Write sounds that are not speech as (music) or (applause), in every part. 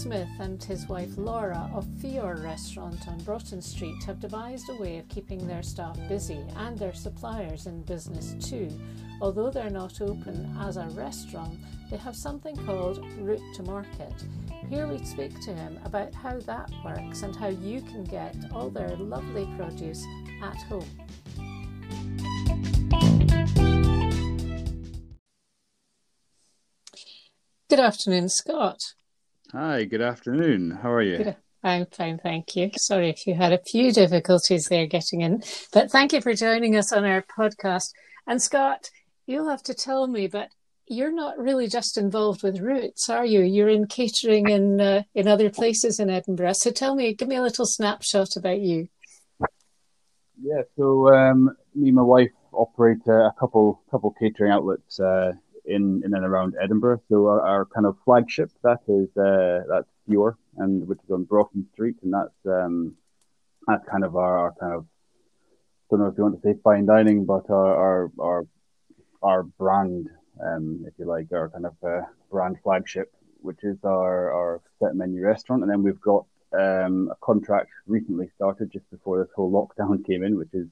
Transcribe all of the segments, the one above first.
Smith and his wife Laura of Fhior Restaurant on Broughton Street have devised a way of keeping their staff busy and their suppliers in business too. Although they're not open as a restaurant, they have something called Root to Market. Here we speak to him about how that works and how you can get all their lovely produce at home. Good afternoon, Scott. Hi, good afternoon. How are you? Good. I'm fine, thank you. Sorry if you had a few difficulties there getting in, but thank you for joining us on our podcast. And Scott, you'll have to tell me, but you're not really just involved with Roots, are you? You're in catering in uh, in other places in Edinburgh. So tell me, give me a little snapshot about you. Yeah, so um, me and my wife operate uh, a couple couple catering outlets uh, in in and around Edinburgh. So our, our kind of flagship that is uh, that's Fhior, and which is on Broughton Street, and that's um, that's kind of our, our kind of I don't know if you want to say fine dining, but our our our, our brand, um, if you like, our kind of uh, brand flagship, which is our our set menu restaurant, and then we've got um, a contract recently started just before this whole lockdown (laughs) came in, which is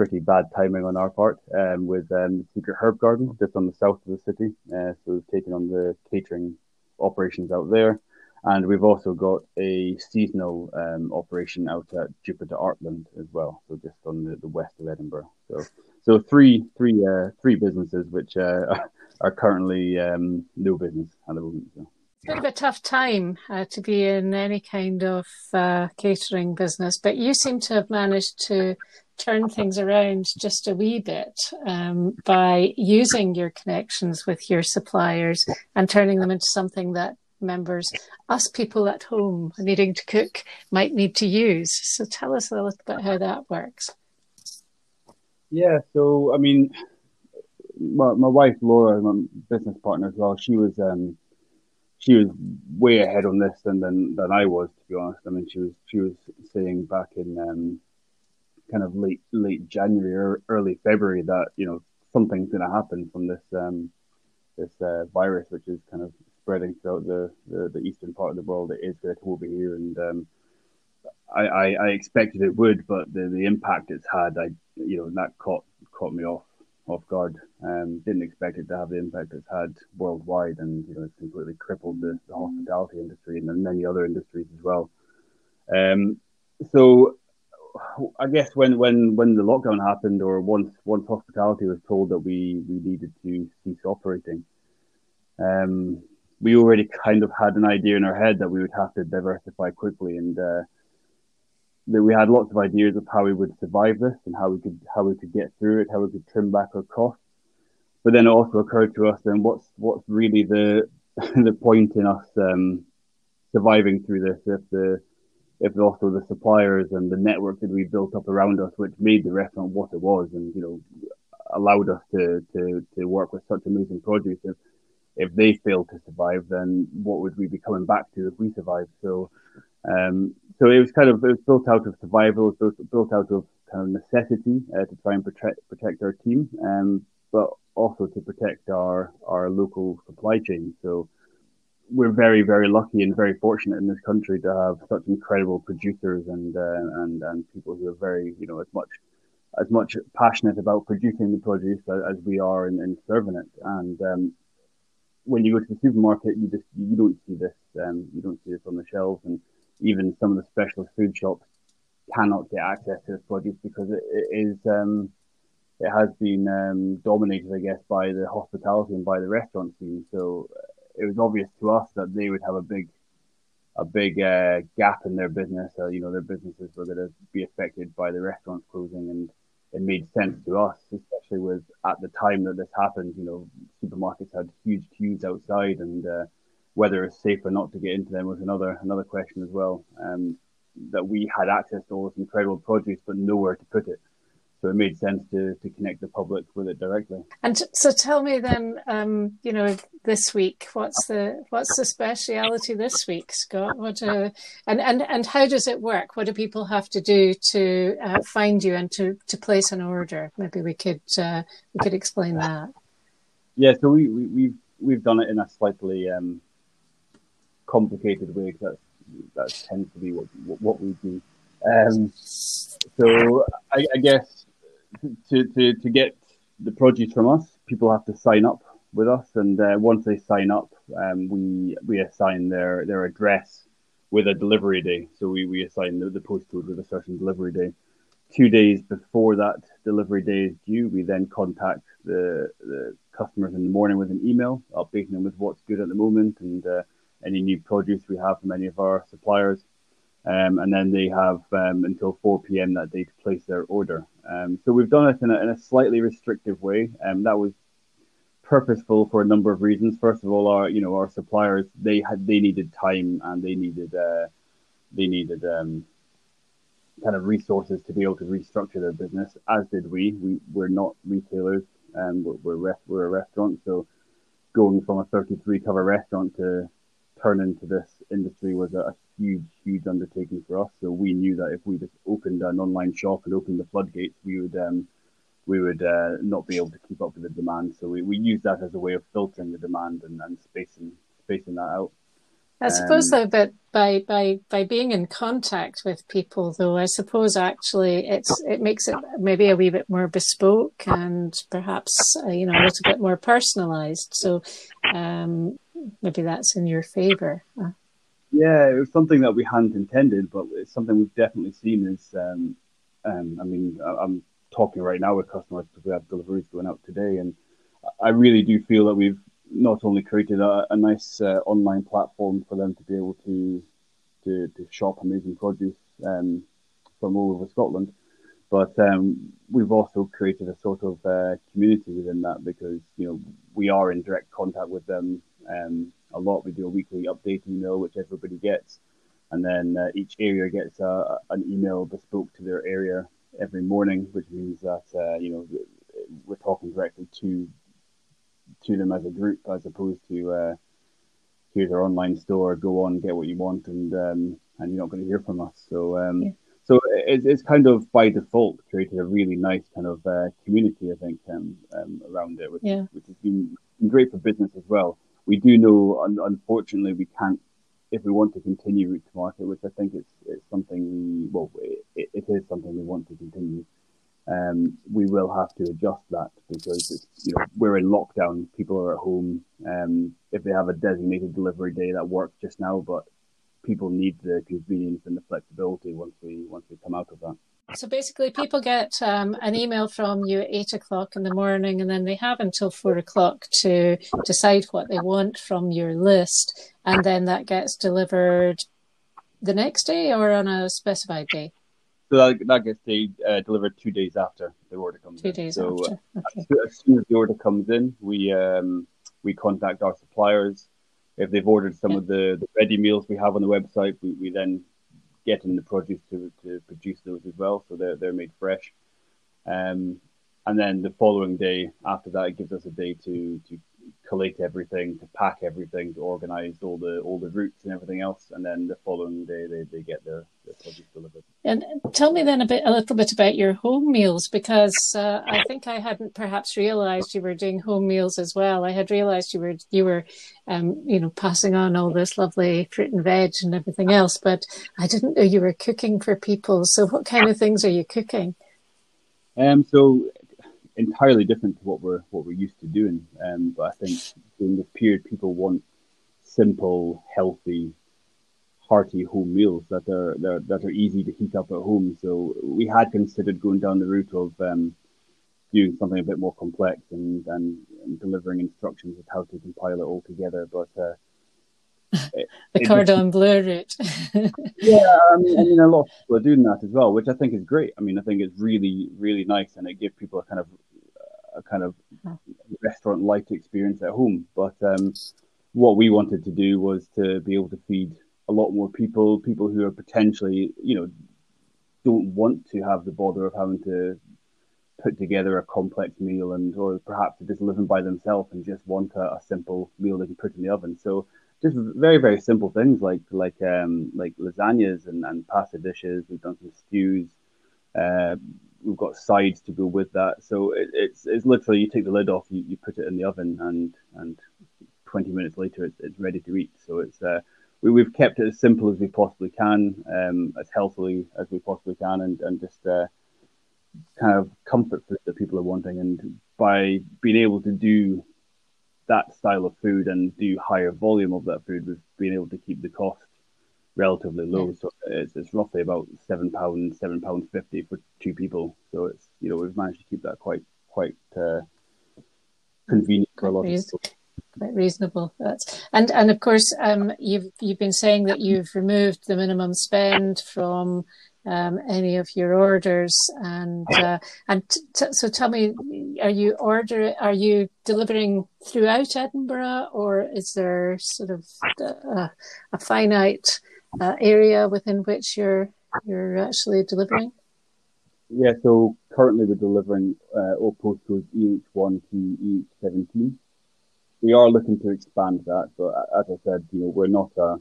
pretty bad timing on our part um, with um, Secret Herb Garden just on the south of the city. Uh, so we've taken on the catering operations out there. And we've also got a seasonal um, operation out at Jupiter Artland as well, so just on the, the west of Edinburgh. So, so three, three, uh, three businesses which uh, (laughs) are currently um, no business at the moment. So. It's a bit of a tough time uh, to be in any kind of uh, catering business, but you seem to have managed to turn things around just a wee bit um, by using your connections with your suppliers and turning them into something that members, us people at home needing to cook, might need to use. So tell us a little bit how that works. Yeah, so I mean, my, my wife Laura, my business partner as well, she was um, she was way ahead on this than, than than I was, to be honest. I mean, she was she was saying back in um, kind of late late January or early February that you know something's going to happen from this um, this uh, virus, which is kind of spreading throughout the, the, the, eastern part of the world. It is going to come over here, and um, I, I, I, expected it would, but the, the impact it's had, I you know that caught caught me off off guard. Um, didn't expect it to have the impact it's had worldwide, and you know it's completely crippled the, the hospitality industry and many other industries as well. Um, so I guess when, when, when the lockdown happened, or once once hospitality was told that we, we needed to cease operating, um, we already kind of had an idea in our head that we would have to diversify quickly, and uh, that we had lots of ideas of how we would survive this and how we could how we could get through it, how we could trim back our costs. But then it also occurred to us then what's what's really the (laughs) the point in us um, surviving through this if the if also the suppliers and the network that we built up around us, which made the restaurant what it was, and you know, allowed us to to to work with such amazing produce. If if they failed to survive, then what would we be coming back to if we survived? So, um, so it was kind of it was built out of survival, built out of kind of necessity uh, to try and protect protect our team, um, but also to protect our our local supply chain. So we're very, very lucky and very fortunate in this country to have such incredible producers and uh, and and people who are very, you know, as much as much passionate about producing the produce as, we are in, in serving it. And um, when you go to the supermarket, you just you don't see this. Um, you don't see this on the shelves, and even some of the specialist food shops cannot get access to this produce because it, it is. Um, it has been um, dominated, I guess, by the hospitality and by the restaurant scene. So it was obvious to us that they would have a big a big uh, gap in their business. Uh, you know, their businesses were going to be affected by the restaurants closing, and it made sense to us, especially with at the time that this happened. You know, supermarkets had huge queues outside, and uh, whether it's safe or not to get into them was another another question as well. Um, that we had access to all this incredible produce, but nowhere to put it so it made sense to to connect the public with it directly. And so, tell me then, um, you know, this week, what's the what's the speciality this week, Scott? What uh, and and and how does it work? What do people have to do to uh, find you and to to place an order? Maybe we could uh, we could explain that. Yeah, so we, we we've we've done it in a slightly um, complicated way because that that tends to be what what we do. Um, so I, I, guess to, to to get the produce from us, people have to sign up with us, and uh, once they sign up, um, we we assign their their address with a delivery day. So we, we assign the, the postcode with a certain delivery day. Two days before that delivery day is due, we then contact the, the customers in the morning with an email, updating them with what's good at the moment and uh, any new produce we have from any of our suppliers. Um, and then they have um, until 4 p.m. that day to place their order. Um, so we've done it in a, in a slightly restrictive way. Um, that was purposeful for a number of reasons. First of all, our you know our suppliers they had they needed time and they needed uh, they needed um, kind of resources to be able to restructure their business. As did we. We we're not retailers and we're we're, we're a restaurant, so going from a 33 cover restaurant to turn into this industry was a, a huge huge undertaking for us. So we knew that if we just opened an online shop and opened the floodgates, we would um, we would uh, not be able to keep up with the demand. So we, we use that as a way of filtering the demand and, and spacing spacing that out. I suppose um, though that by by by being in contact with people though, I suppose actually it's it makes it maybe a wee bit more bespoke and perhaps uh, you know a little bit more personalised. So um, maybe that's in your favour. Uh, yeah, it was something that we hadn't intended, but it's something we've definitely seen. Is um, um, I mean, I'm talking right now with customers because we have deliveries going out today, and I really do feel that we've not only created a, a nice uh, online platform for them to be able to to, to shop amazing produce um, from all over Scotland, but um, we've also created a sort of uh, community within that because you know we are in direct contact with them um, a lot. We do a weekly update email which everybody gets, and then uh, each area gets a, an email bespoke to their area every morning, which means that uh, you know we're talking directly to to them as a group, as opposed to uh, here's our online store, go on, get what you want, and um, and you're not going to hear from us. So um, yeah. so it, it's kind of by default created a really nice kind of uh, community, I think, um, um around it, which, yeah. which has been great for business as well. We do know, un- unfortunately, we can't if we want to continue Root to Market, which I think is, is something we well, it, it is something we want to continue. Um, we will have to adjust that because you know we're in lockdown. People are at home. Um, if they have a designated delivery day, that works just now, but people need the convenience and the flexibility once we once we come out of that. So basically, people get um, an email from you at eight o'clock in the morning, and then they have until four o'clock to decide what they want from your list, and then that gets delivered the next day or on a specified day. So that, that gets uh, delivered two days after the order comes two in. Two days so, after. Okay. As soon as the order comes in, we um, we contact our suppliers. If they've ordered some yeah. of the, the ready meals we have on the website, we, we then getting the produce to, to produce those as well, so they're they're made fresh. Um, and then the following day after that, it gives us a day to to collate everything, to pack everything, to organize all the all the routes and everything else, and then the following day they, they get their, their produce delivered. And tell me then a bit a little bit about your home meals because uh, I think I hadn't perhaps realized you were doing home meals as well. I had realized you were you were um, you know passing on all this lovely fruit and veg and everything else, but I didn't know you were cooking for people. So what kind of things are you cooking? Um, so entirely different to what we're what we're used to doing. Um, but I think during this period, people want simple, healthy, hearty home meals that are, that are easy to heat up at home. So we had considered going down the route of um, doing something a bit more complex and, and, and delivering instructions of how to compile it all together. But uh, (laughs) the cordon bleu route. (laughs) yeah, I mean, I mean, a lot of people are doing that as well, which I think is great. I mean, I think it's really, really nice, and it gives people a kind of a kind of restaurant like experience at home. But um, what we wanted to do was to be able to feed a lot more people, people who are potentially, you know, don't want to have the bother of having to put together a complex meal and or perhaps just living by themselves and just want a, a, simple meal they can put in the oven. So just very very simple things like like um like lasagnas and, and pasta dishes. We've done some stews. Uh, we've got sides to go with that. So it, it's it's literally you take the lid off, you, you put it in the oven, and and 20 minutes later it's, it's ready to eat. So it's uh, we, we've kept it as simple as we possibly can, um, as healthily as we possibly can, and and just uh, kind of comfort food that people are wanting. And by being able to do that style of food and do higher volume of that food, we've been able to keep the cost relatively low. Yeah. So it's, it's roughly about seven pounds, seven pounds fifty for two people. So it's you know we've managed to keep that quite quite uh, convenient for a lot of people reasonable. That's and and of course um, you've you've been saying that you've removed the minimum spend from um, any of your orders and uh, and t- so tell me, are you order are you delivering throughout Edinburgh or is there sort of a, a finite uh, area within which you're you're actually delivering? Yeah, so currently we're delivering uh, all postcodes EH1 to EH17 we are looking to expand that, but as I said, you know, we're not a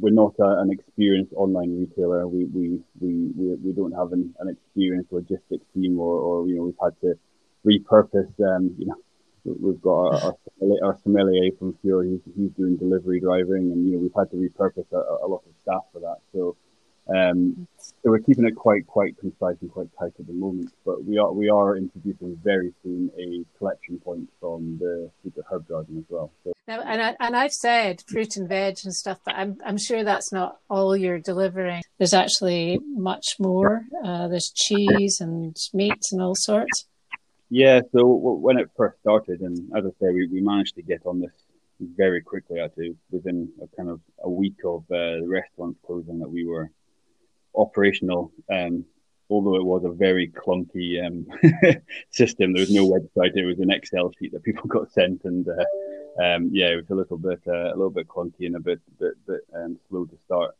we're not a, an experienced online retailer. We we we we, we don't have an, an experienced logistics team, or, or you know, we've had to repurpose. Um, you know, we've got our, our, our sommelier from Fhior. He's, he's doing delivery driving, and you know, we've had to repurpose a, a lot of staff for that. So um, so we're keeping it quite quite concise and quite tight at the moment, but we are we are introducing very soon a collection point from the Secret Herb Garden as well. So. Now, and I, and I've said fruit and veg and stuff, but I'm I'm sure that's not all you're delivering. There's actually much more. Uh, there's cheese and meats and all sorts. Yeah. So when it first started, and as I say, we, we managed to get on this very quickly. I Actually, within a kind of a week of uh, the restaurant closing, that we were operational. Um, although it was a very clunky um, (laughs) system, there was no website. It was an Excel sheet that people (laughs) got sent, and uh, um, yeah, it was a little bit uh, a little bit clunky and a bit bit, bit um, slow to start.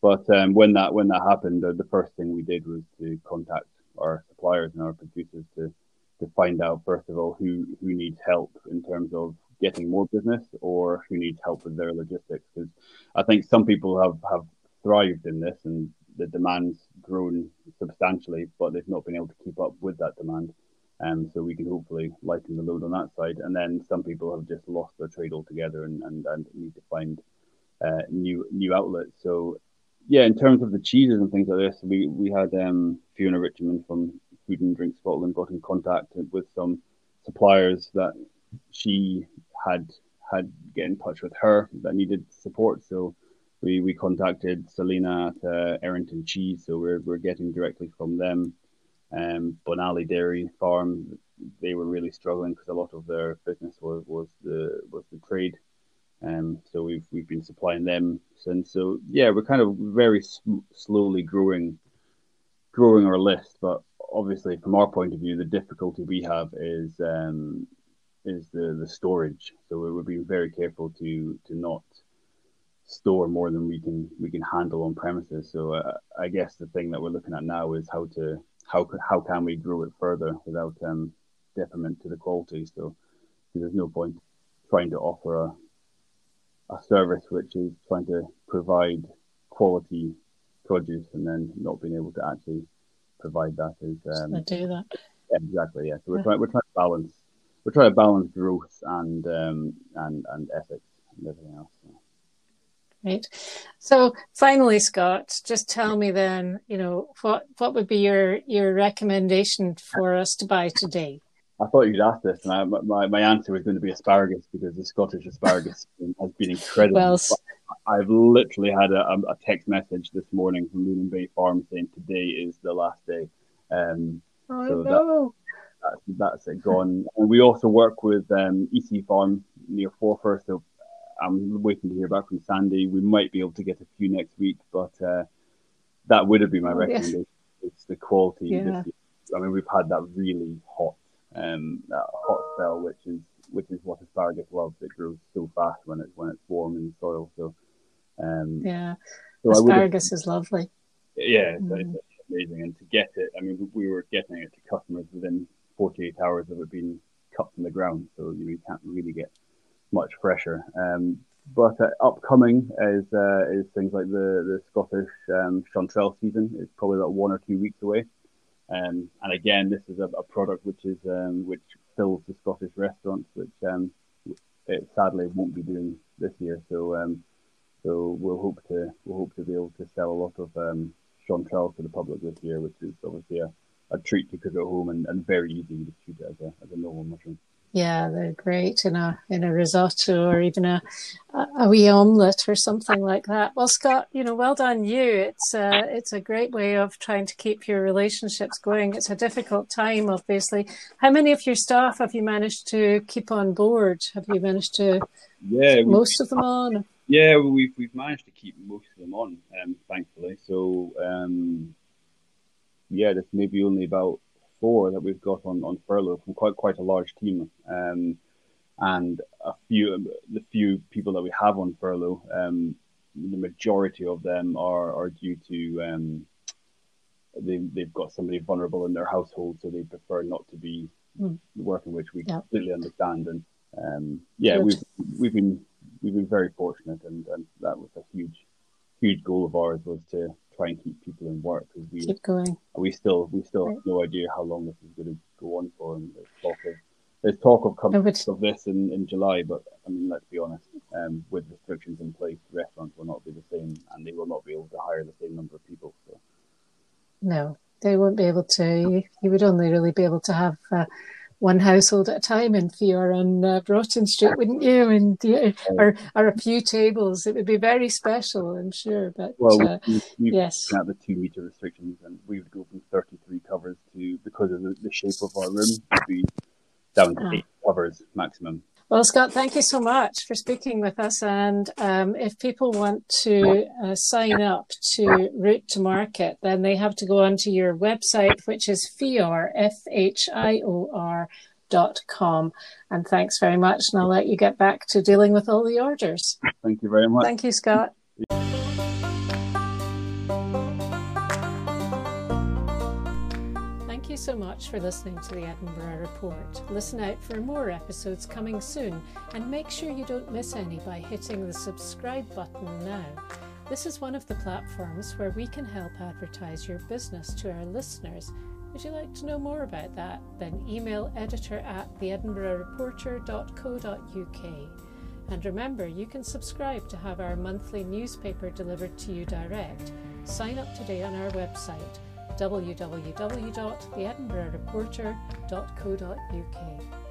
But um, when that when that happened, the first thing we did was to contact our suppliers and our producers to to find out first of all who who needs help in terms of getting more business or who needs help with their logistics because I think some people have have thrived in this and the demand's grown substantially, but they've not been able to keep up with that demand. Um, so we can hopefully lighten the load on that side. And then some people have just lost their trade altogether and, and, and need to find uh, new new outlets. So yeah, in terms of the cheeses and things like this, we we had um, Fiona Richmond from Food and Drink Scotland got in contact with some suppliers that she had had get in touch with her that needed support. So we we contacted Selina at uh, Errington Cheese, so we're we're getting directly from them. Um, Bonali Dairy Farm, they were really struggling because a lot of their business was, was the was the trade, um, so we've we've been supplying them since. So yeah, we're kind of very sm- slowly growing, growing our list. But obviously, from our point of view, the difficulty we have is um, is the the storage. So we're being very careful to to not store more than we can we can handle on premises. So uh, I guess the thing that we're looking at now is how to how how can we grow it further without um, detriment to the quality. So there's no point trying to offer a a service which is trying to provide quality produce and then not being able to actually provide that is um, do that exactly yeah. So we're trying we're trying to balance we're trying to balance growth and um, and and ethics and everything else. So. Right. So finally, Scott, just tell me then, you know, what what would be your your recommendation for us to buy today? I thought you'd ask this, and I, my my answer was going to be asparagus because the Scottish asparagus (laughs) has been incredible. Well, I've literally had a, a, text message this morning from Lunan Bay Farm saying today is the last day. Um, oh, so no. That, that's, that's it gone. And we also work with um, EC Farm near Forfar, so I'm waiting to hear back from Sandy. We might be able to get a few next week, but uh, that would have been my oh, recommendation. Yes. It's the quality. Yeah. I mean, we've had that really hot, um, that hot spell, which is which is what asparagus loves. It grows so fast when it's when it's warm in the soil. So, um, yeah, so asparagus is lovely. Yeah, it's, mm. it's amazing, and to get it, I mean, we were getting it to customers within 48 hours of it being cut from the ground. So you know, you can't really get much fresher. Um, but uh, upcoming is uh, is things like the the Scottish um, Chanterelle season. It's probably about one or two weeks away. Um, and again, this is a, a product which is um, which fills the Scottish restaurants, which um, it sadly won't be doing this year. So um, so we'll hope to we'll hope to be able to sell a lot of um, Chanterelles to the public this year, which is obviously a, a treat to cook at home and, and very easy to shoot it as a as a normal mushroom. Yeah, they're great in a in a risotto or even a a wee omelette or something like that. Well, Scott, you know, well done you. It's a, uh, it's a great way of trying to keep your relationships going. It's a difficult time, obviously. How many of your staff have you managed to keep on board? Have you managed to yeah most of them on? Yeah, we've we've managed to keep most of them on, um, thankfully. So um, yeah, there's maybe only about four that we've got on, on furlough from quite quite a large team, um, and a few the few people that we have on furlough, um, the majority of them are are due to um, they they've got somebody vulnerable in their household, so they prefer not to be mm. working, which we completely understand. And um, yeah, Good. we've we've been we've been very fortunate, and, and that was a huge huge goal of ours was to try and keep people in work because we keep going. We still we still have no idea how long this is going to go on for, and there's talk of there's talk of coming of this in, in July, but I mean let's be honest, um, with restrictions in place, restaurants will not be the same, and they will not be able to hire the same number of people. So. No, they won't be able to. You, you would only really be able to have. Uh, one household at a time in Fhior on uh, Broughton Street, wouldn't you? And yeah, or, or a few tables. It would be very special, I'm sure. But well, uh, yes, at the two meter restrictions, and we would go from 33 covers to because of the, the shape of our room, would be down to ah. eight covers maximum. Well, Scott, thank you so much for speaking with us. And um, if people want to uh, sign up to Root to Market, then they have to go onto your website, which is Fhior, F H I O R dot com. And thanks very much. And I'll let you get back to dealing with all the orders. Thank you very much. Thank you, Scott. You so much for listening to the Edinburgh Report. Listen out for more episodes coming soon and make sure you don't miss any by hitting the subscribe button now. This is one of the platforms where we can help advertise your business to our listeners. Would you like to know more about that? Then email editor at theedinburghreporter.co.uk. And remember, you can subscribe to have our monthly newspaper delivered to you direct. Sign up today on our website www.theedinburghreporter.co.uk.